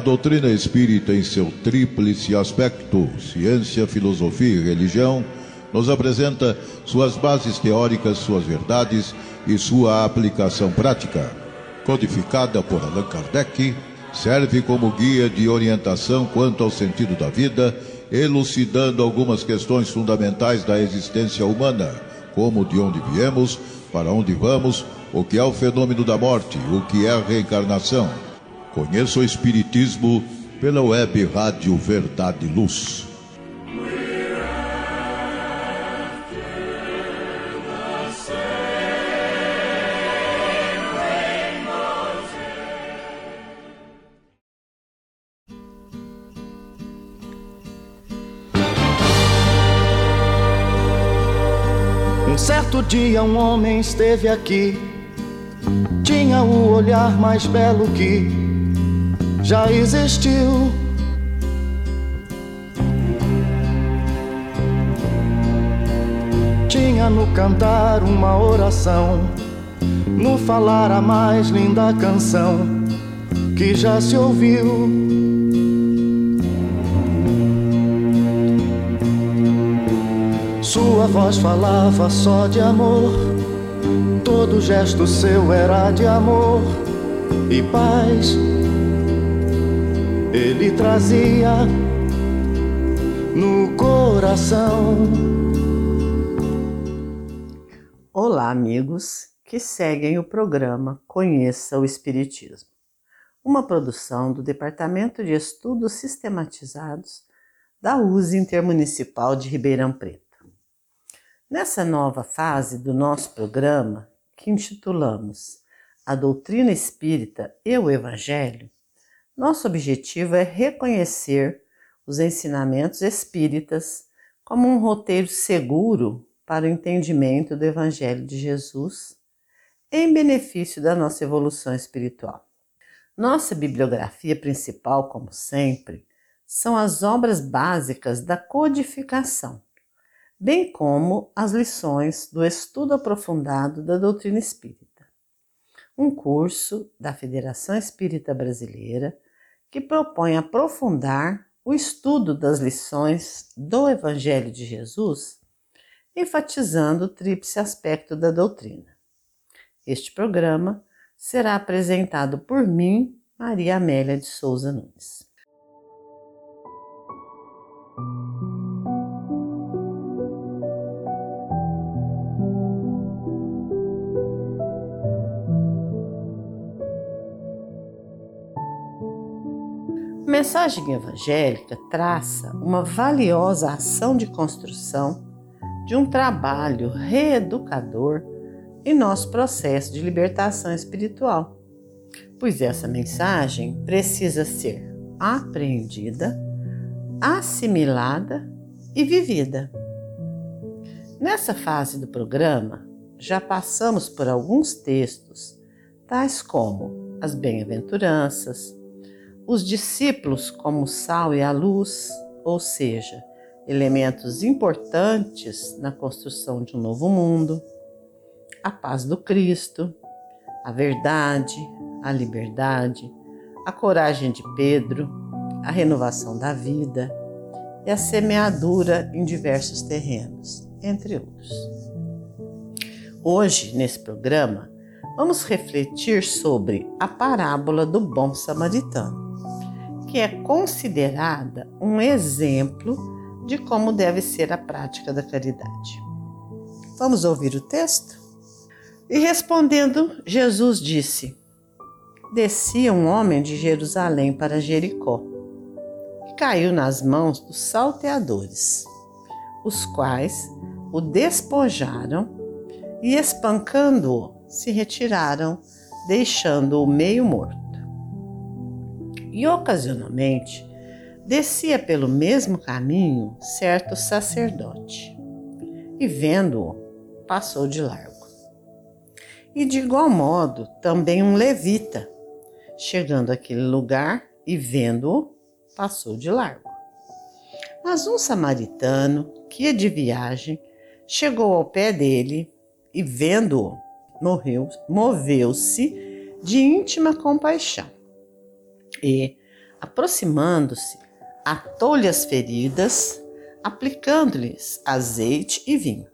doutrina espírita, em seu tríplice aspecto, ciência, filosofia e religião, nos apresenta suas bases teóricas, suas verdades e sua aplicação prática. Codificada por Allan Kardec, serve como guia de orientação quanto ao sentido da vida, elucidando algumas questões fundamentais da existência humana, como de onde viemos, para onde vamos, o que é o fenômeno da morte, o que é a reencarnação. Conheça o Espiritismo pela web Rádio Verdade e Luz. Um certo dia um homem esteve aqui, tinha o olhar mais belo que já existiu. Tinha no cantar uma oração, no falar a mais linda canção que já se ouviu. Sua voz falava só de amor, todo gesto seu era de amor e paz. Ele trazia no coração. Olá, amigos que seguem o programa Conheça o Espiritismo, uma produção do Departamento de Estudos Sistematizados da USE Intermunicipal de Ribeirão Preto. Nessa nova fase do nosso programa, que intitulamos A Doutrina Espírita e o Evangelho, nosso objetivo é reconhecer os ensinamentos espíritas como um roteiro seguro para o entendimento do Evangelho de Jesus em benefício da nossa evolução espiritual. Nossa bibliografia principal, como sempre, são as obras básicas da codificação bem como as lições do estudo aprofundado da doutrina espírita. Um curso da Federação Espírita Brasileira que propõe aprofundar o estudo das lições do Evangelho de Jesus, enfatizando o tríplice aspecto da doutrina. Este programa será apresentado por mim, Maria Amélia de Souza Nunes. Mensagem evangélica traça uma valiosa ação de construção de um trabalho reeducador em nosso processo de libertação espiritual, pois essa mensagem precisa ser apreendida, assimilada e vivida. Nessa fase do programa, já passamos por alguns textos, tais como as bem-aventuranças, os discípulos como o sal e a luz, ou seja, elementos importantes na construção de um novo mundo, a paz do Cristo, a verdade, a liberdade, a coragem de Pedro, a renovação da vida e a semeadura em diversos terrenos, entre outros. Hoje, nesse programa, vamos refletir sobre a parábola do bom samaritano que é considerada um exemplo de como deve ser a prática da caridade. Vamos ouvir o texto? E respondendo, Jesus disse: Descia um homem de Jerusalém para Jericó e caiu nas mãos dos salteadores, os quais o despojaram e, espancando-o, se retiraram, deixando-o meio morto e ocasionalmente descia pelo mesmo caminho certo sacerdote, e vendo-o, passou de largo. E de igual modo também um levita, chegando àquele lugar e vendo-o, passou de largo. Mas um samaritano, que ia de viagem, chegou ao pé dele e, vendo-o, moveu-se de íntima compaixão e, Aproximando-se, atou-lhe as feridas, aplicando-lhes azeite e vinho.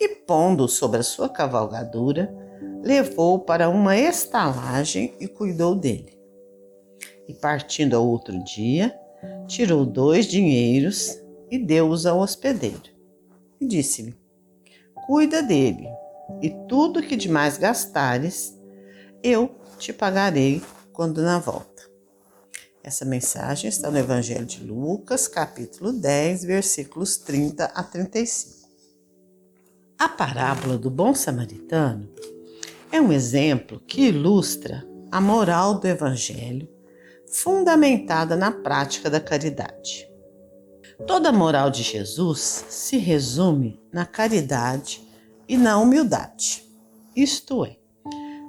E pondo sobre a sua cavalgadura, levou-o para uma estalagem e cuidou dele. E partindo ao outro dia, tirou dois dinheiros e deu-os ao hospedeiro. E disse-lhe: Cuida dele, e tudo que demais gastares, eu te pagarei quando na volta. Essa mensagem está no Evangelho de Lucas, capítulo 10, versículos 30 a 35. A parábola do bom samaritano é um exemplo que ilustra a moral do Evangelho, fundamentada na prática da caridade. Toda a moral de Jesus se resume na caridade e na humildade, isto é,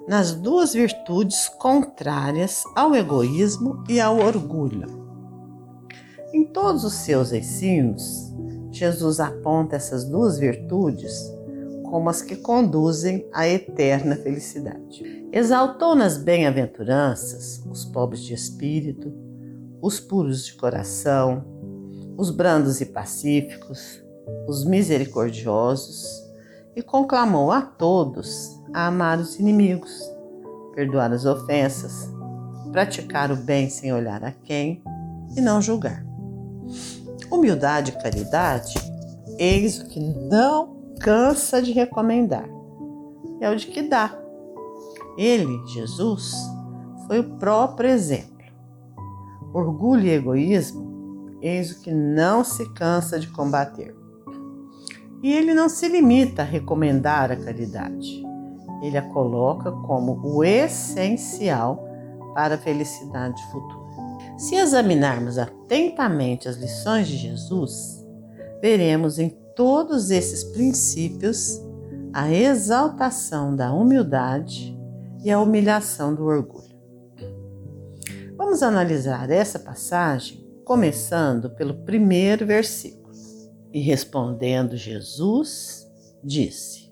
nas duas virtudes contrárias ao egoísmo e ao orgulho. Em todos os seus ensinos, Jesus aponta essas duas virtudes como as que conduzem à eterna felicidade. Exaltou nas bem-aventuranças os pobres de espírito, os puros de coração, os brandos e pacíficos, os misericordiosos e conclamou a todos a amar os inimigos, perdoar as ofensas, praticar o bem sem olhar a quem e não julgar. Humildade e caridade, eis o que não cansa de recomendar, é o de que dá. Ele, Jesus, foi o próprio exemplo. Orgulho e egoísmo, eis o que não se cansa de combater. E ele não se limita a recomendar a caridade ele a coloca como o essencial para a felicidade futura. Se examinarmos atentamente as lições de Jesus, veremos em todos esses princípios a exaltação da humildade e a humilhação do orgulho. Vamos analisar essa passagem começando pelo primeiro versículo. E respondendo Jesus, disse: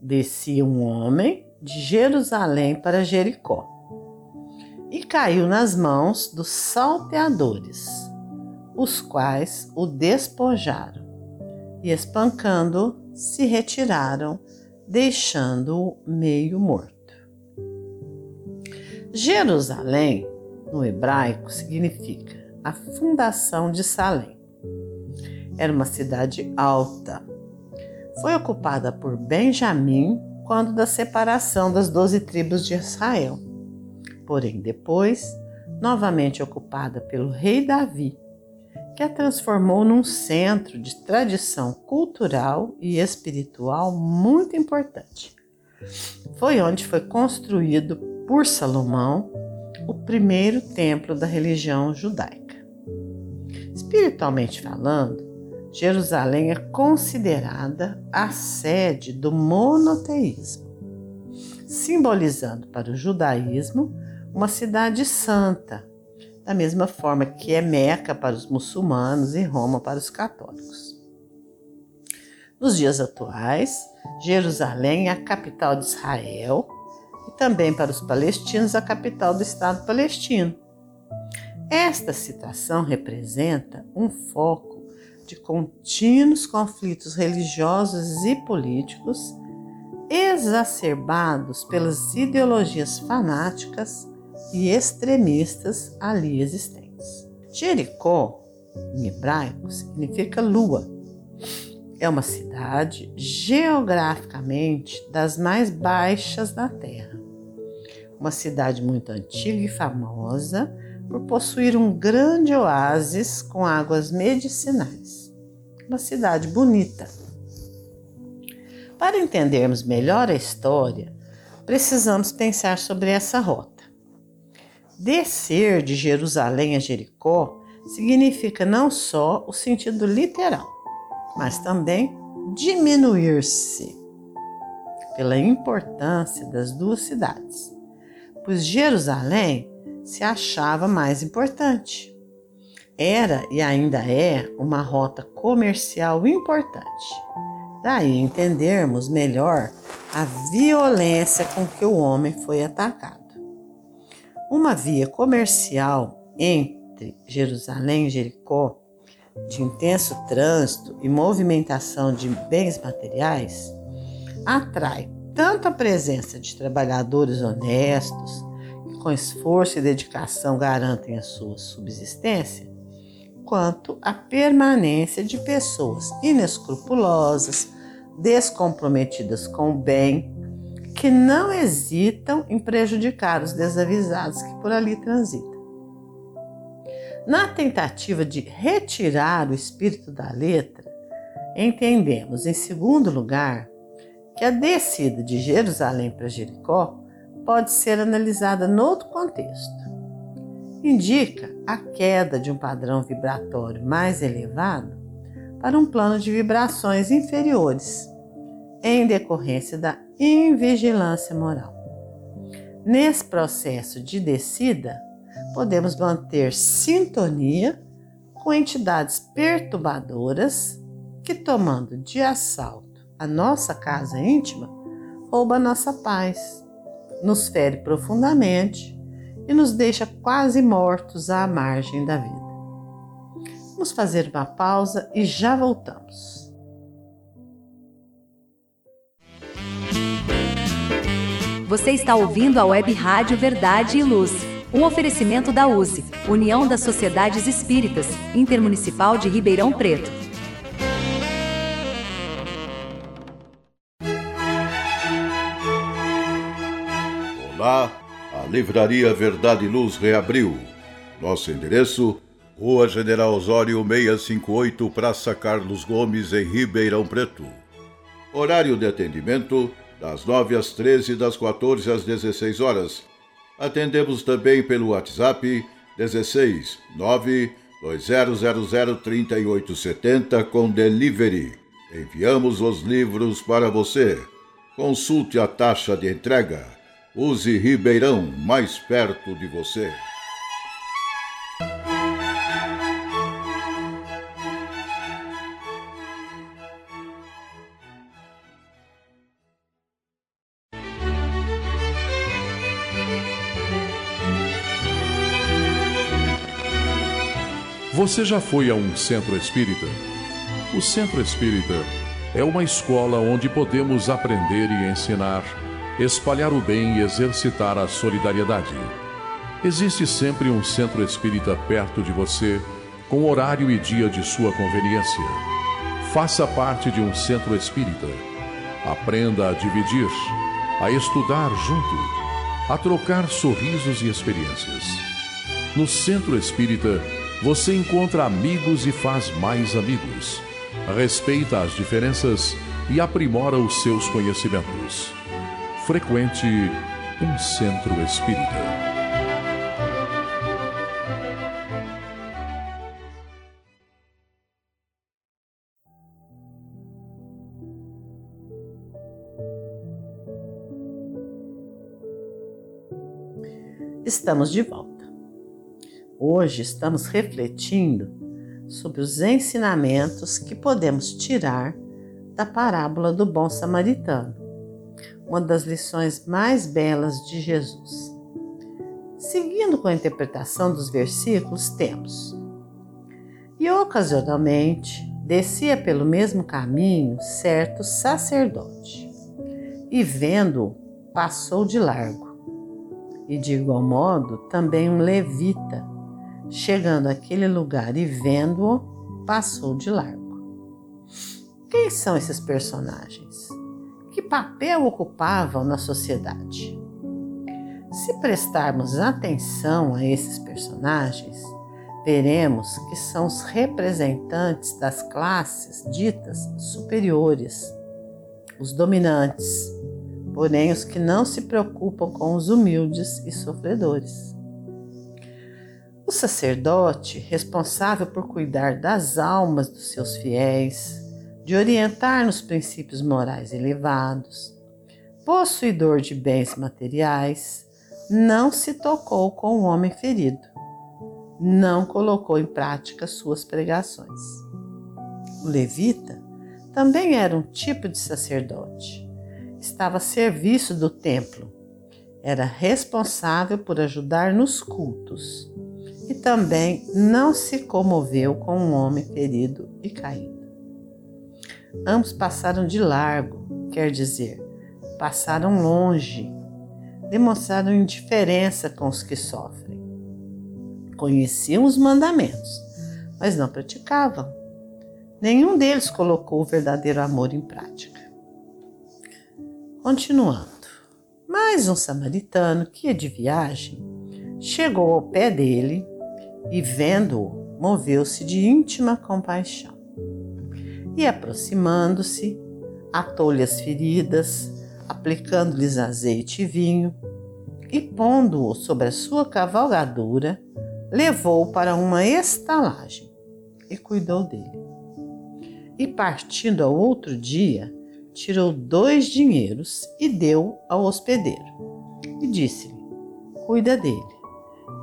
descia um homem de Jerusalém para Jericó e caiu nas mãos dos salteadores, os quais o despojaram e, espancando, se retiraram, deixando-o meio morto. Jerusalém, no hebraico, significa a fundação de Salém. Era uma cidade alta, foi ocupada por Benjamim quando da separação das doze tribos de Israel. Porém, depois, novamente ocupada pelo rei Davi, que a transformou num centro de tradição cultural e espiritual muito importante. Foi onde foi construído por Salomão o primeiro templo da religião judaica. Espiritualmente falando, Jerusalém é considerada a sede do monoteísmo, simbolizando para o judaísmo uma cidade santa, da mesma forma que é Meca para os muçulmanos e Roma para os católicos. Nos dias atuais, Jerusalém é a capital de Israel e também para os palestinos a capital do Estado palestino. Esta citação representa um foco de contínuos conflitos religiosos e políticos, exacerbados pelas ideologias fanáticas e extremistas ali existentes. Jericó, em hebraico, significa lua. É uma cidade geograficamente das mais baixas da terra. Uma cidade muito antiga e famosa por possuir um grande oásis com águas medicinais. Uma cidade bonita. Para entendermos melhor a história, precisamos pensar sobre essa rota. Descer de Jerusalém a Jericó significa não só o sentido literal, mas também diminuir-se pela importância das duas cidades, pois Jerusalém se achava mais importante. Era e ainda é uma rota comercial importante. Daí entendermos melhor a violência com que o homem foi atacado. Uma via comercial entre Jerusalém e Jericó, de intenso trânsito e movimentação de bens materiais, atrai tanto a presença de trabalhadores honestos, que com esforço e dedicação garantem a sua subsistência, quanto a permanência de pessoas inescrupulosas, descomprometidas com o bem, que não hesitam em prejudicar os desavisados que por ali transitam. Na tentativa de retirar o espírito da letra, entendemos, em segundo lugar, que a descida de Jerusalém para Jericó pode ser analisada noutro contexto. Indica a queda de um padrão vibratório mais elevado para um plano de vibrações inferiores, em decorrência da invigilância moral. Nesse processo de descida, podemos manter sintonia com entidades perturbadoras que, tomando de assalto a nossa casa íntima, rouba nossa paz, nos fere profundamente e nos deixa quase mortos à margem da vida. Vamos fazer uma pausa e já voltamos. Você está ouvindo a Web Rádio Verdade e Luz, um oferecimento da USE, União das Sociedades Espíritas, Intermunicipal de Ribeirão Preto. Lá, a Livraria Verdade e Luz reabriu. Nosso endereço: Rua General Osório 658, Praça Carlos Gomes, em Ribeirão Preto. Horário de atendimento: das 9 às 13 e das 14 às 16 horas. Atendemos também pelo WhatsApp 16 9 2000 3870 com delivery. Enviamos os livros para você. Consulte a taxa de entrega. Use Ribeirão mais perto de você. Você já foi a um centro espírita? O centro espírita é uma escola onde podemos aprender e ensinar espalhar o bem e exercitar a solidariedade. Existe sempre um centro espírita perto de você, com horário e dia de sua conveniência. Faça parte de um centro espírita. Aprenda a dividir, a estudar junto, a trocar sorrisos e experiências. No centro espírita, você encontra amigos e faz mais amigos. Respeita as diferenças e aprimora os seus conhecimentos frequente um centro espírita. Estamos de volta. Hoje estamos refletindo sobre os ensinamentos que podemos tirar da parábola do bom samaritano uma das lições mais belas de Jesus. Seguindo com a interpretação dos versículos, temos: E ocasionalmente descia pelo mesmo caminho certo sacerdote, e vendo-o, passou de largo. E de igual modo também um levita, chegando àquele lugar e vendo-o, passou de largo. Quem são esses personagens? Que papel ocupavam na sociedade. Se prestarmos atenção a esses personagens, veremos que são os representantes das classes ditas superiores, os dominantes, porém os que não se preocupam com os humildes e sofredores. O sacerdote, responsável por cuidar das almas dos seus fiéis, de orientar nos princípios morais elevados, possuidor de bens materiais, não se tocou com o homem ferido, não colocou em prática suas pregações. O levita também era um tipo de sacerdote. Estava a serviço do templo. Era responsável por ajudar nos cultos e também não se comoveu com um homem ferido e caído. Ambos passaram de largo, quer dizer, passaram longe, demonstraram indiferença com os que sofrem. Conheciam os mandamentos, mas não praticavam. Nenhum deles colocou o verdadeiro amor em prática. Continuando, mais um samaritano que ia de viagem chegou ao pé dele e, vendo-o, moveu-se de íntima compaixão. E, aproximando-se, atou-lhe as feridas, aplicando-lhes azeite e vinho, e pondo-o sobre a sua cavalgadura, levou-o para uma estalagem e cuidou dele. E partindo ao outro dia, tirou dois dinheiros e deu ao hospedeiro. E disse-lhe: Cuida dele,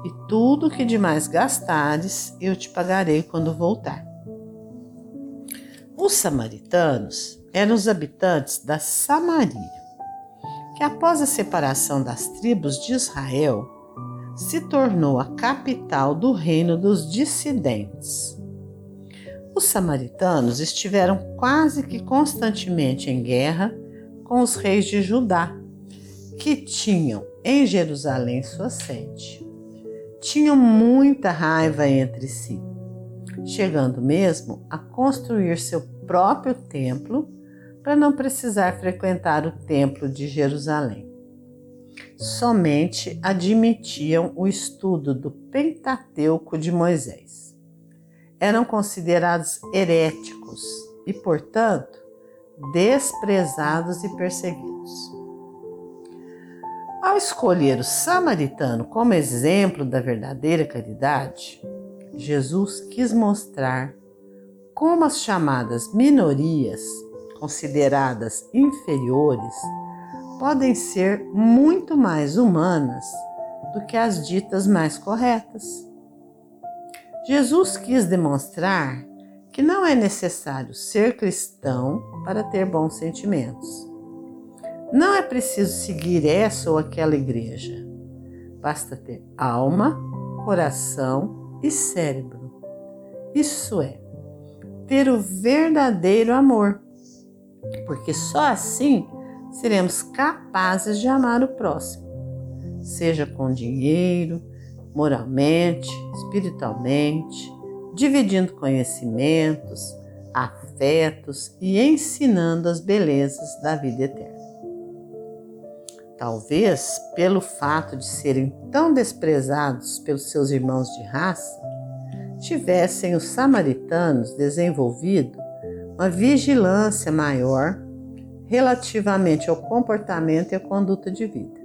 e tudo que demais gastares eu te pagarei quando voltar. Os samaritanos eram os habitantes da Samaria que após a separação das tribos de Israel, se tornou a capital do reino dos dissidentes. Os samaritanos estiveram quase que constantemente em guerra com os reis de Judá, que tinham em Jerusalém sua sede. Tinham muita raiva entre si, chegando mesmo a construir seu próprio templo para não precisar frequentar o Templo de Jerusalém. Somente admitiam o estudo do Pentateuco de Moisés. Eram considerados heréticos e, portanto, desprezados e perseguidos. Ao escolher o samaritano como exemplo da verdadeira caridade, Jesus quis mostrar como as chamadas minorias consideradas inferiores podem ser muito mais humanas do que as ditas mais corretas. Jesus quis demonstrar que não é necessário ser cristão para ter bons sentimentos. Não é preciso seguir essa ou aquela igreja. Basta ter alma, coração e cérebro. Isso é, ter o verdadeiro amor porque só assim seremos capazes de amar o próximo, seja com dinheiro, moralmente, espiritualmente, dividindo conhecimentos, afetos e ensinando as belezas da vida eterna. Talvez pelo fato de serem tão desprezados pelos seus irmãos de raça, tivessem os samaritanos desenvolvido uma vigilância maior relativamente ao comportamento e à conduta de vida.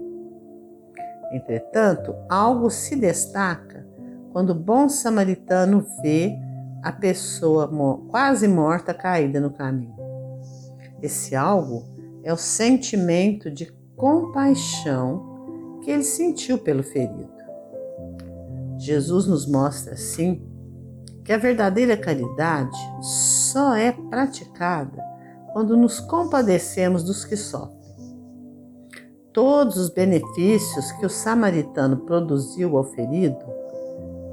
Entretanto, algo se destaca quando o bom samaritano vê a pessoa quase morta caída no caminho. Esse algo é o sentimento de compaixão que ele sentiu pelo ferido. Jesus nos mostra assim que a verdadeira caridade só é praticada quando nos compadecemos dos que sofrem. Todos os benefícios que o samaritano produziu ao ferido,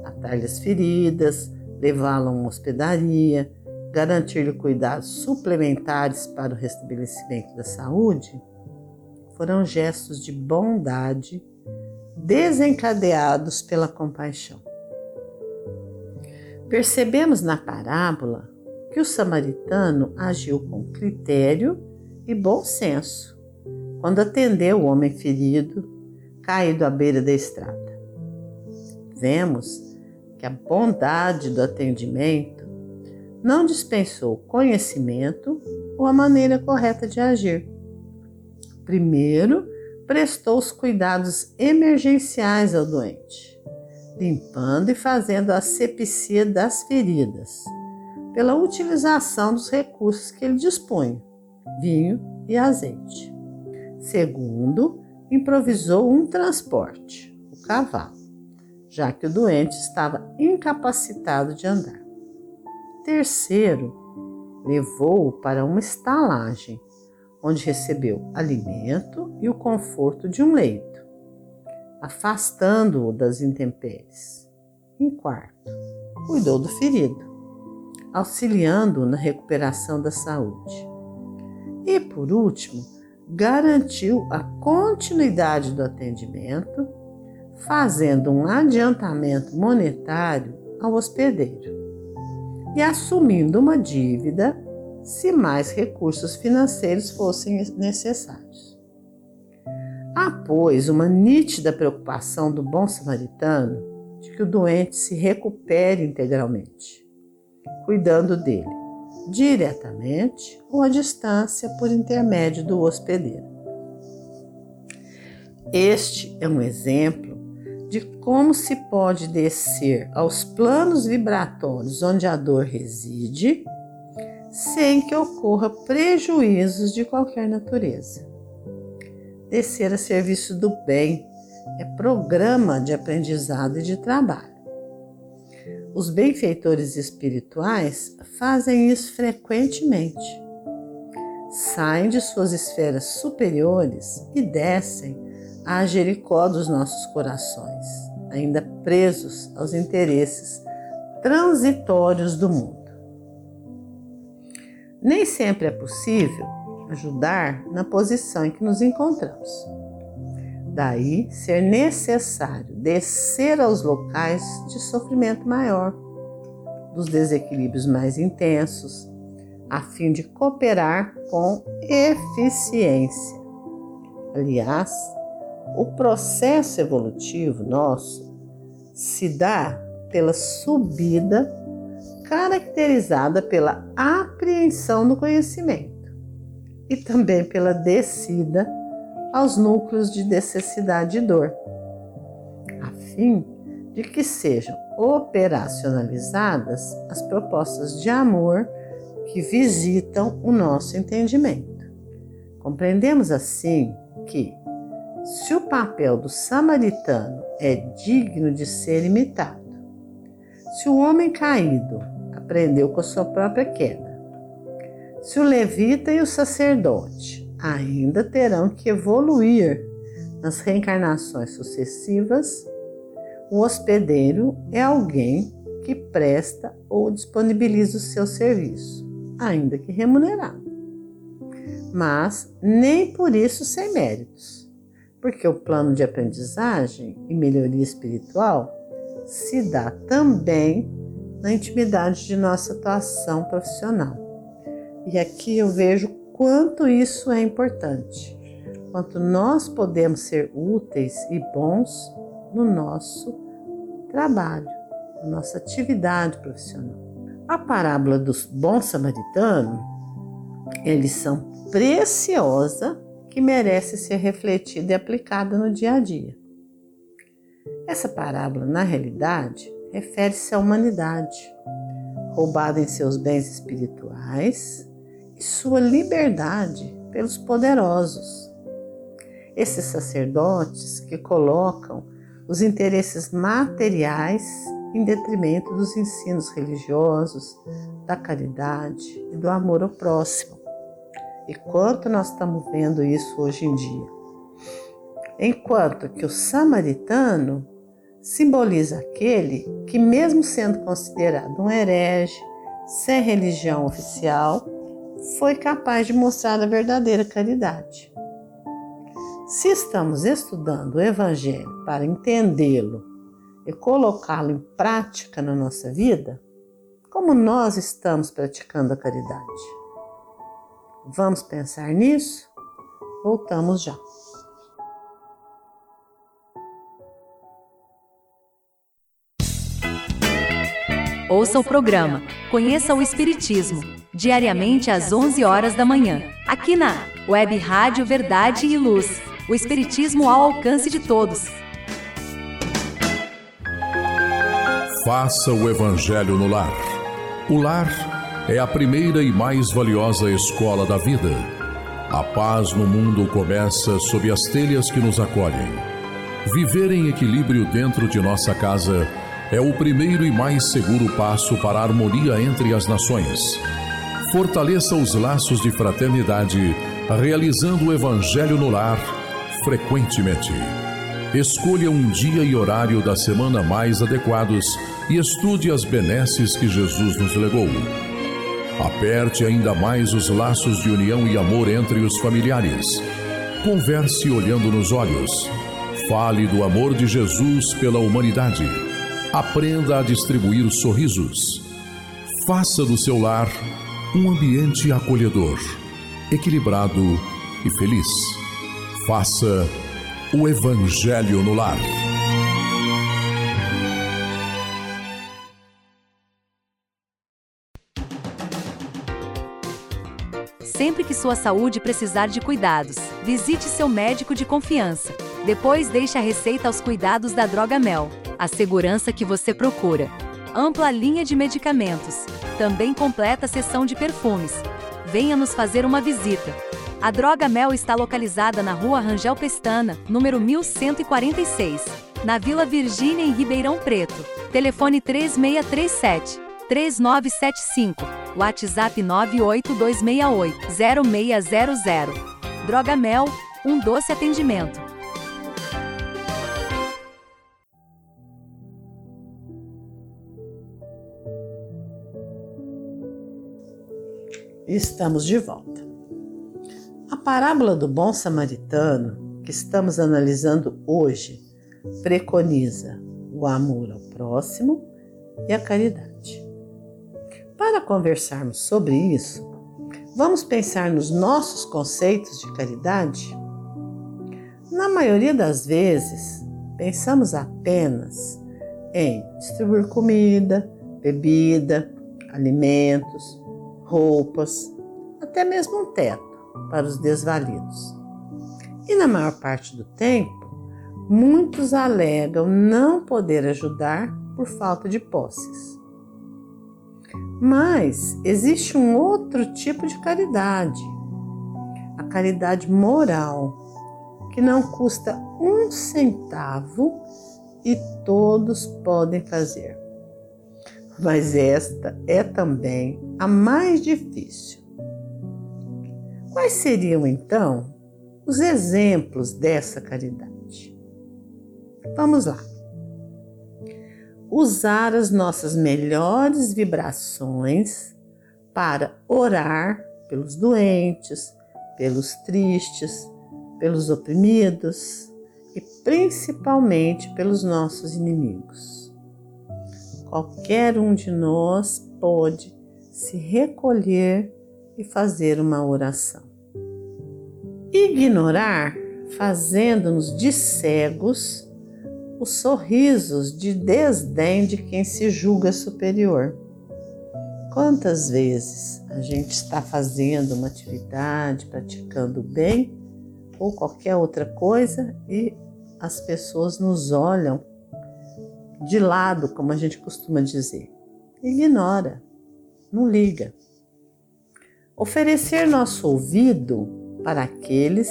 atar-lhe as feridas, levá-lo a uma hospedaria, garantir-lhe cuidados suplementares para o restabelecimento da saúde, foram gestos de bondade desencadeados pela compaixão. Percebemos na parábola que o samaritano agiu com critério e bom senso quando atendeu o homem ferido caído à beira da estrada. Vemos que a bondade do atendimento não dispensou conhecimento ou a maneira correta de agir. Primeiro, prestou os cuidados emergenciais ao doente limpando e fazendo a asepsia das feridas, pela utilização dos recursos que ele dispunha, vinho e azeite. Segundo, improvisou um transporte, o cavalo, já que o doente estava incapacitado de andar. Terceiro, levou-o para uma estalagem, onde recebeu alimento e o conforto de um leito afastando-o das intempéries. Em quarto, cuidou do ferido, auxiliando-o na recuperação da saúde. E por último, garantiu a continuidade do atendimento, fazendo um adiantamento monetário ao hospedeiro e assumindo uma dívida se mais recursos financeiros fossem necessários. Há, pois, uma nítida preocupação do bom samaritano de que o doente se recupere integralmente, cuidando dele diretamente ou à distância por intermédio do hospedeiro. Este é um exemplo de como se pode descer aos planos vibratórios onde a dor reside, sem que ocorra prejuízos de qualquer natureza. Descer a serviço do bem é programa de aprendizado e de trabalho. Os benfeitores espirituais fazem isso frequentemente. Saem de suas esferas superiores e descem à Jericó dos nossos corações, ainda presos aos interesses transitórios do mundo. Nem sempre é possível ajudar na posição em que nos encontramos. Daí ser necessário descer aos locais de sofrimento maior, dos desequilíbrios mais intensos, a fim de cooperar com eficiência. Aliás, o processo evolutivo nosso se dá pela subida caracterizada pela apreensão do conhecimento e também pela descida aos núcleos de necessidade e dor, a fim de que sejam operacionalizadas as propostas de amor que visitam o nosso entendimento. Compreendemos assim que, se o papel do samaritano é digno de ser imitado, se o homem caído aprendeu com a sua própria queda, se o levita e o sacerdote ainda terão que evoluir nas reencarnações sucessivas. O hospedeiro é alguém que presta ou disponibiliza o seu serviço, ainda que remunerado. Mas nem por isso sem méritos, porque o plano de aprendizagem e melhoria espiritual se dá também na intimidade de nossa atuação profissional. E aqui eu vejo quanto isso é importante, quanto nós podemos ser úteis e bons no nosso trabalho, na nossa atividade profissional. A parábola dos bons samaritanos é lição preciosa que merece ser refletida e aplicada no dia a dia. Essa parábola, na realidade, refere-se à humanidade, roubada em seus bens espirituais e sua liberdade pelos poderosos. Esses sacerdotes que colocam os interesses materiais em detrimento dos ensinos religiosos, da caridade e do amor ao próximo. E quanto nós estamos vendo isso hoje em dia? Enquanto que o samaritano simboliza aquele que, mesmo sendo considerado um herege, sem religião oficial, foi capaz de mostrar a verdadeira caridade. Se estamos estudando o Evangelho para entendê-lo e colocá-lo em prática na nossa vida, como nós estamos praticando a caridade? Vamos pensar nisso? Voltamos já. Ouça o programa Conheça o Espiritismo diariamente às 11 horas da manhã, aqui na Web Rádio Verdade e Luz. O Espiritismo ao alcance de todos. Faça o Evangelho no lar. O lar é a primeira e mais valiosa escola da vida. A paz no mundo começa sob as telhas que nos acolhem. Viver em equilíbrio dentro de nossa casa é o primeiro e mais seguro passo para a harmonia entre as nações fortaleça os laços de fraternidade, realizando o Evangelho no lar frequentemente. Escolha um dia e horário da semana mais adequados e estude as benesses que Jesus nos legou. Aperte ainda mais os laços de união e amor entre os familiares. Converse olhando nos olhos. Fale do amor de Jesus pela humanidade. Aprenda a distribuir sorrisos. Faça do seu lar um ambiente acolhedor, equilibrado e feliz. Faça o Evangelho no lar. Sempre que sua saúde precisar de cuidados, visite seu médico de confiança. Depois deixe a receita aos cuidados da Droga Mel, a segurança que você procura. Ampla linha de medicamentos. Também completa a seção de perfumes. Venha nos fazer uma visita. A Droga Mel está localizada na Rua Rangel Pestana, número 1146, na Vila Virgínia, em Ribeirão Preto. Telefone 3637 3975 WhatsApp 98268-0600. Droga Mel, um doce atendimento. Estamos de volta. A parábola do bom samaritano, que estamos analisando hoje, preconiza o amor ao próximo e a caridade. Para conversarmos sobre isso, vamos pensar nos nossos conceitos de caridade? Na maioria das vezes, pensamos apenas em distribuir comida, bebida, alimentos, roupas, até mesmo um teto para os desvalidos. E na maior parte do tempo, muitos alegam não poder ajudar por falta de posses. Mas existe um outro tipo de caridade, a caridade moral, que não custa um centavo e todos podem fazer. Mas esta é também a mais difícil. Quais seriam então os exemplos dessa caridade? Vamos lá usar as nossas melhores vibrações para orar pelos doentes, pelos tristes, pelos oprimidos e principalmente pelos nossos inimigos. Qualquer um de nós pode se recolher e fazer uma oração. Ignorar, fazendo-nos de cegos, os sorrisos de desdém de quem se julga superior. Quantas vezes a gente está fazendo uma atividade, praticando bem ou qualquer outra coisa e as pessoas nos olham de lado, como a gente costuma dizer. Ignora, não liga. Oferecer nosso ouvido para aqueles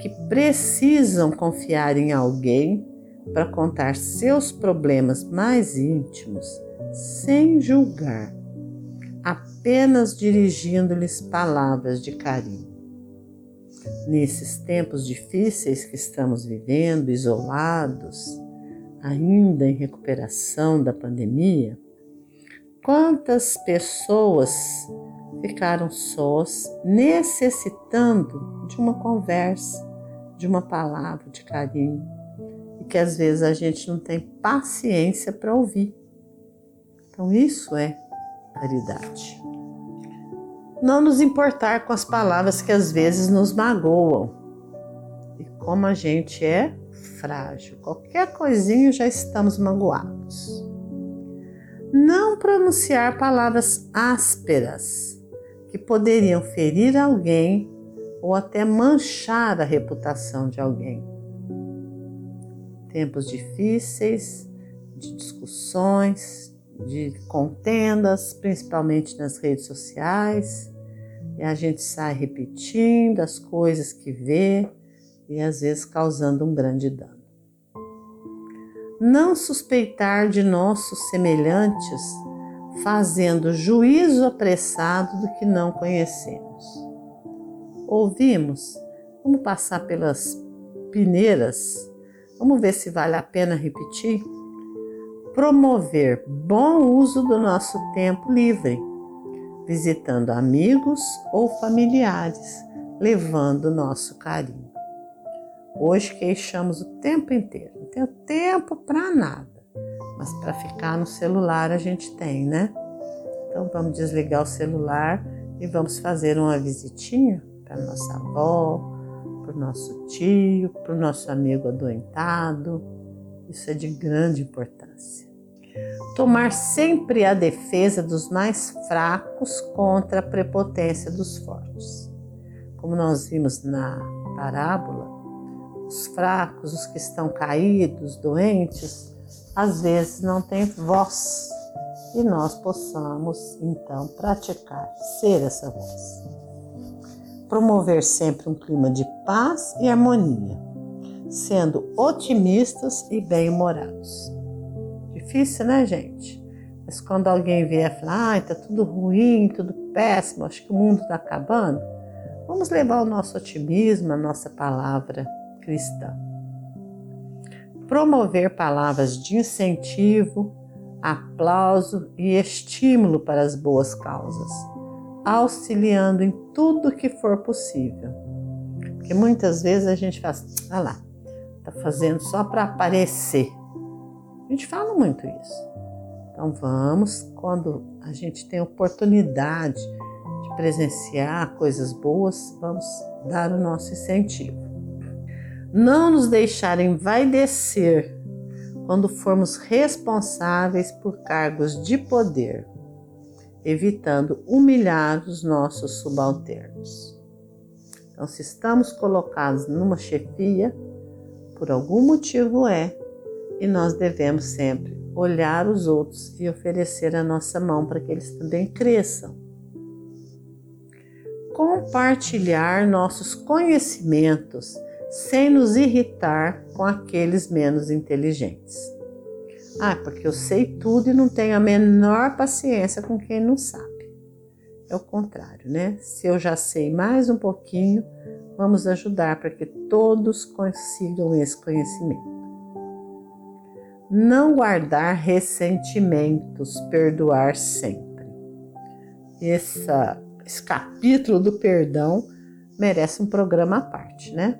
que precisam confiar em alguém para contar seus problemas mais íntimos sem julgar, apenas dirigindo-lhes palavras de carinho. Nesses tempos difíceis que estamos vivendo, isolados, ainda em recuperação da pandemia, quantas pessoas ficaram sós, necessitando de uma conversa, de uma palavra de carinho que às vezes a gente não tem paciência para ouvir. Então, isso é caridade. Não nos importar com as palavras que às vezes nos magoam. E como a gente é frágil, qualquer coisinha já estamos magoados. Não pronunciar palavras ásperas que poderiam ferir alguém ou até manchar a reputação de alguém tempos difíceis, de discussões, de contendas, principalmente nas redes sociais, e a gente sai repetindo as coisas que vê e às vezes causando um grande dano. Não suspeitar de nossos semelhantes, fazendo juízo apressado do que não conhecemos. Ouvimos como passar pelas peneiras Vamos ver se vale a pena repetir? Promover bom uso do nosso tempo livre, visitando amigos ou familiares, levando nosso carinho. Hoje queixamos o tempo inteiro, não tenho tempo para nada, mas para ficar no celular a gente tem, né? Então vamos desligar o celular e vamos fazer uma visitinha para nossa avó, para o nosso tio, para o nosso amigo adoentado. Isso é de grande importância. Tomar sempre a defesa dos mais fracos contra a prepotência dos fortes. Como nós vimos na parábola, os fracos, os que estão caídos, doentes, às vezes não têm voz e nós possamos então praticar ser essa voz. Promover sempre um clima de paz e harmonia, sendo otimistas e bem-humorados. Difícil, né, gente? Mas quando alguém vier falar, ai, tá tudo ruim, tudo péssimo, acho que o mundo está acabando, vamos levar o nosso otimismo, a nossa palavra cristã. Promover palavras de incentivo, aplauso e estímulo para as boas causas, auxiliando em tudo que for possível. Porque muitas vezes a gente faz, ah lá, tá fazendo só para aparecer. A gente fala muito isso. Então vamos, quando a gente tem oportunidade de presenciar coisas boas, vamos dar o nosso incentivo. Não nos deixar envaidecer quando formos responsáveis por cargos de poder, evitando humilhar os nossos subalternos. Então, se estamos colocados numa chefia, por algum motivo é, e nós devemos sempre olhar os outros e oferecer a nossa mão para que eles também cresçam. Compartilhar nossos conhecimentos sem nos irritar com aqueles menos inteligentes. Ah, porque eu sei tudo e não tenho a menor paciência com quem não sabe. É o contrário, né? Se eu já sei mais um pouquinho, vamos ajudar para que todos consigam esse conhecimento. Não guardar ressentimentos, perdoar sempre. Essa, esse capítulo do perdão merece um programa à parte, né?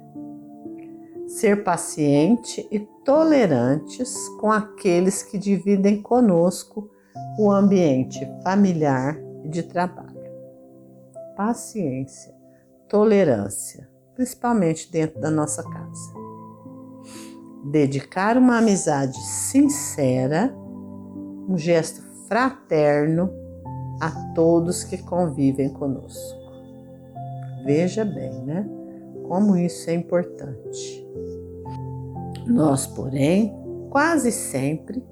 Ser paciente e tolerantes com aqueles que dividem conosco o ambiente familiar e de trabalho. Paciência, tolerância, principalmente dentro da nossa casa. Dedicar uma amizade sincera, um gesto fraterno a todos que convivem conosco. Veja bem, né? Como isso é importante. Nós, porém, quase sempre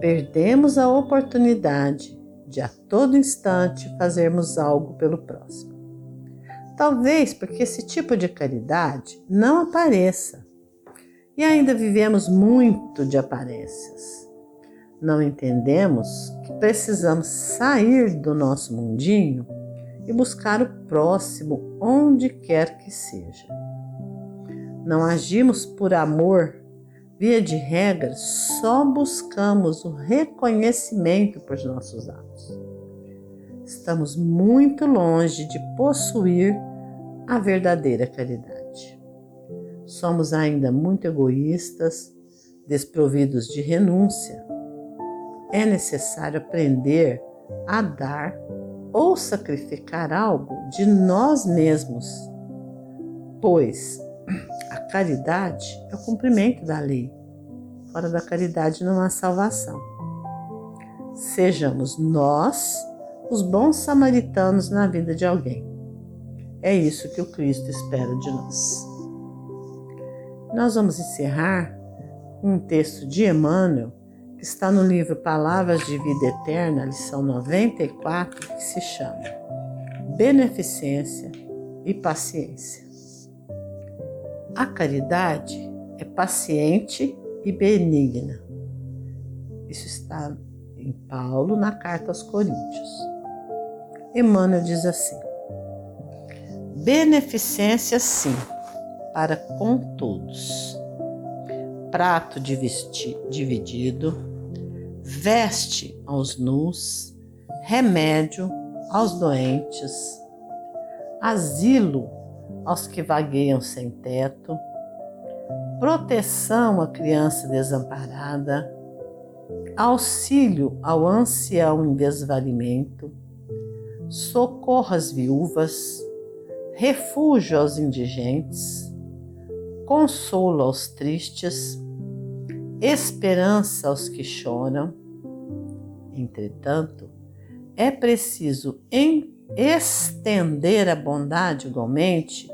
perdemos a oportunidade de a todo instante fazermos algo pelo próximo. Talvez porque esse tipo de caridade não apareça e ainda vivemos muito de aparências. Não entendemos que precisamos sair do nosso mundinho e buscar o próximo onde quer que seja. Não agimos por amor Via de regra, só buscamos o reconhecimento por nossos atos. Estamos muito longe de possuir a verdadeira caridade. Somos ainda muito egoístas, desprovidos de renúncia. É necessário aprender a dar ou sacrificar algo de nós mesmos, pois caridade é o cumprimento da lei. Fora da caridade não há salvação. Sejamos nós os bons samaritanos na vida de alguém. É isso que o Cristo espera de nós. Nós vamos encerrar um texto de Emmanuel, que está no livro Palavras de Vida Eterna, lição 94, que se chama Beneficência e Paciência. A caridade é paciente e benigna. Isso está em Paulo na carta aos Coríntios. Emmanuel diz assim: Beneficência sim, para com todos. prato dividido, veste aos nus, remédio aos doentes, asilo aos que vagueiam sem teto, proteção à criança desamparada, auxílio ao ancião em desvalimento, socorro às viúvas, refúgio aos indigentes, consolo aos tristes, esperança aos que choram. Entretanto, é preciso estender a bondade igualmente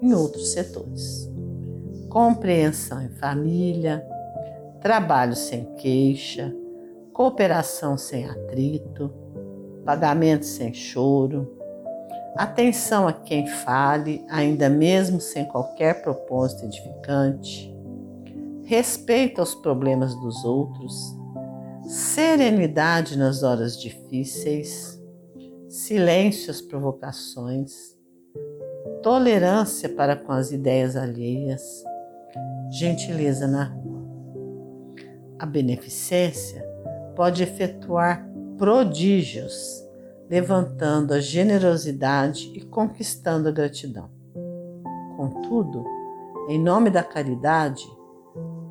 em outros setores. Compreensão em família, trabalho sem queixa, cooperação sem atrito, pagamento sem choro, atenção a quem fale, ainda mesmo sem qualquer propósito edificante, respeito aos problemas dos outros, serenidade nas horas difíceis, silêncio às provocações, tolerância para com as ideias alheias, gentileza na rua. A beneficência pode efetuar prodígios, levantando a generosidade e conquistando a gratidão. Contudo, em nome da caridade,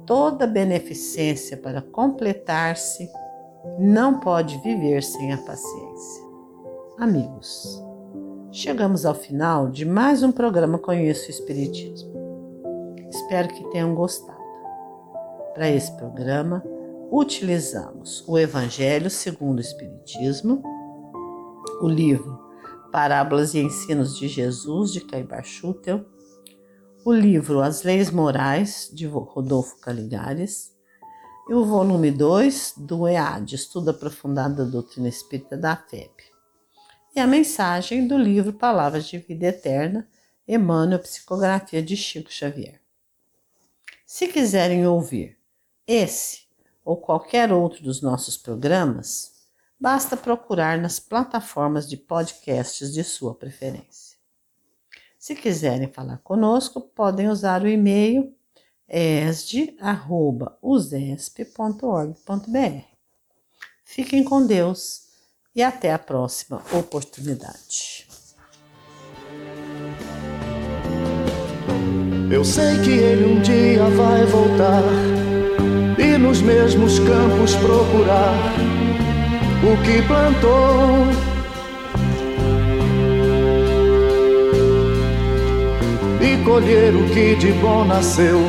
toda beneficência para completar-se não pode viver sem a paciência. Amigos, chegamos ao final de mais um programa Conheço o Espiritismo. Espero que tenham gostado. Para esse programa, utilizamos o Evangelho segundo o Espiritismo, o livro Parábolas e Ensinos de Jesus, de Caibar Schutel, o livro As Leis Morais, de Rodolfo Caligares, e o volume 2 do EAD, Estudo Aprofundado da Doutrina Espírita da FEB, e a mensagem do livro Palavras de Vida Eterna, Emmanuel, Psicografia de Chico Xavier. Se quiserem ouvir esse ou qualquer outro dos nossos programas, basta procurar nas plataformas de podcasts de sua preferência. Se quiserem falar conosco, podem usar o e-mail esd.usesp.org.br. Fiquem com Deus e até a próxima oportunidade. Eu sei que ele um dia vai voltar e nos mesmos campos procurar o que plantou. E colher o que de bom nasceu,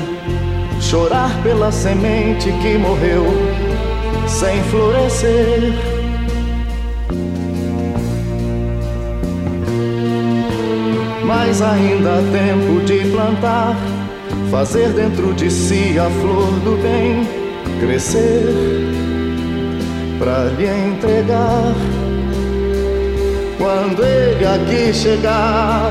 chorar pela semente que morreu sem florescer. Mas ainda há tempo de plantar fazer dentro de si a flor do bem crescer para lhe entregar quando ele aqui chegar.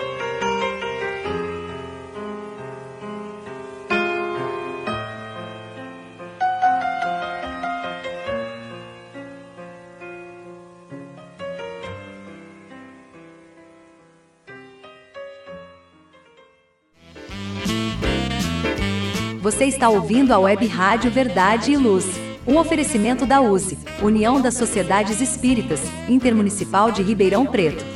Está ouvindo a Web Rádio Verdade e Luz. Um oferecimento da USE, União das Sociedades Espíritas, Intermunicipal de Ribeirão Preto.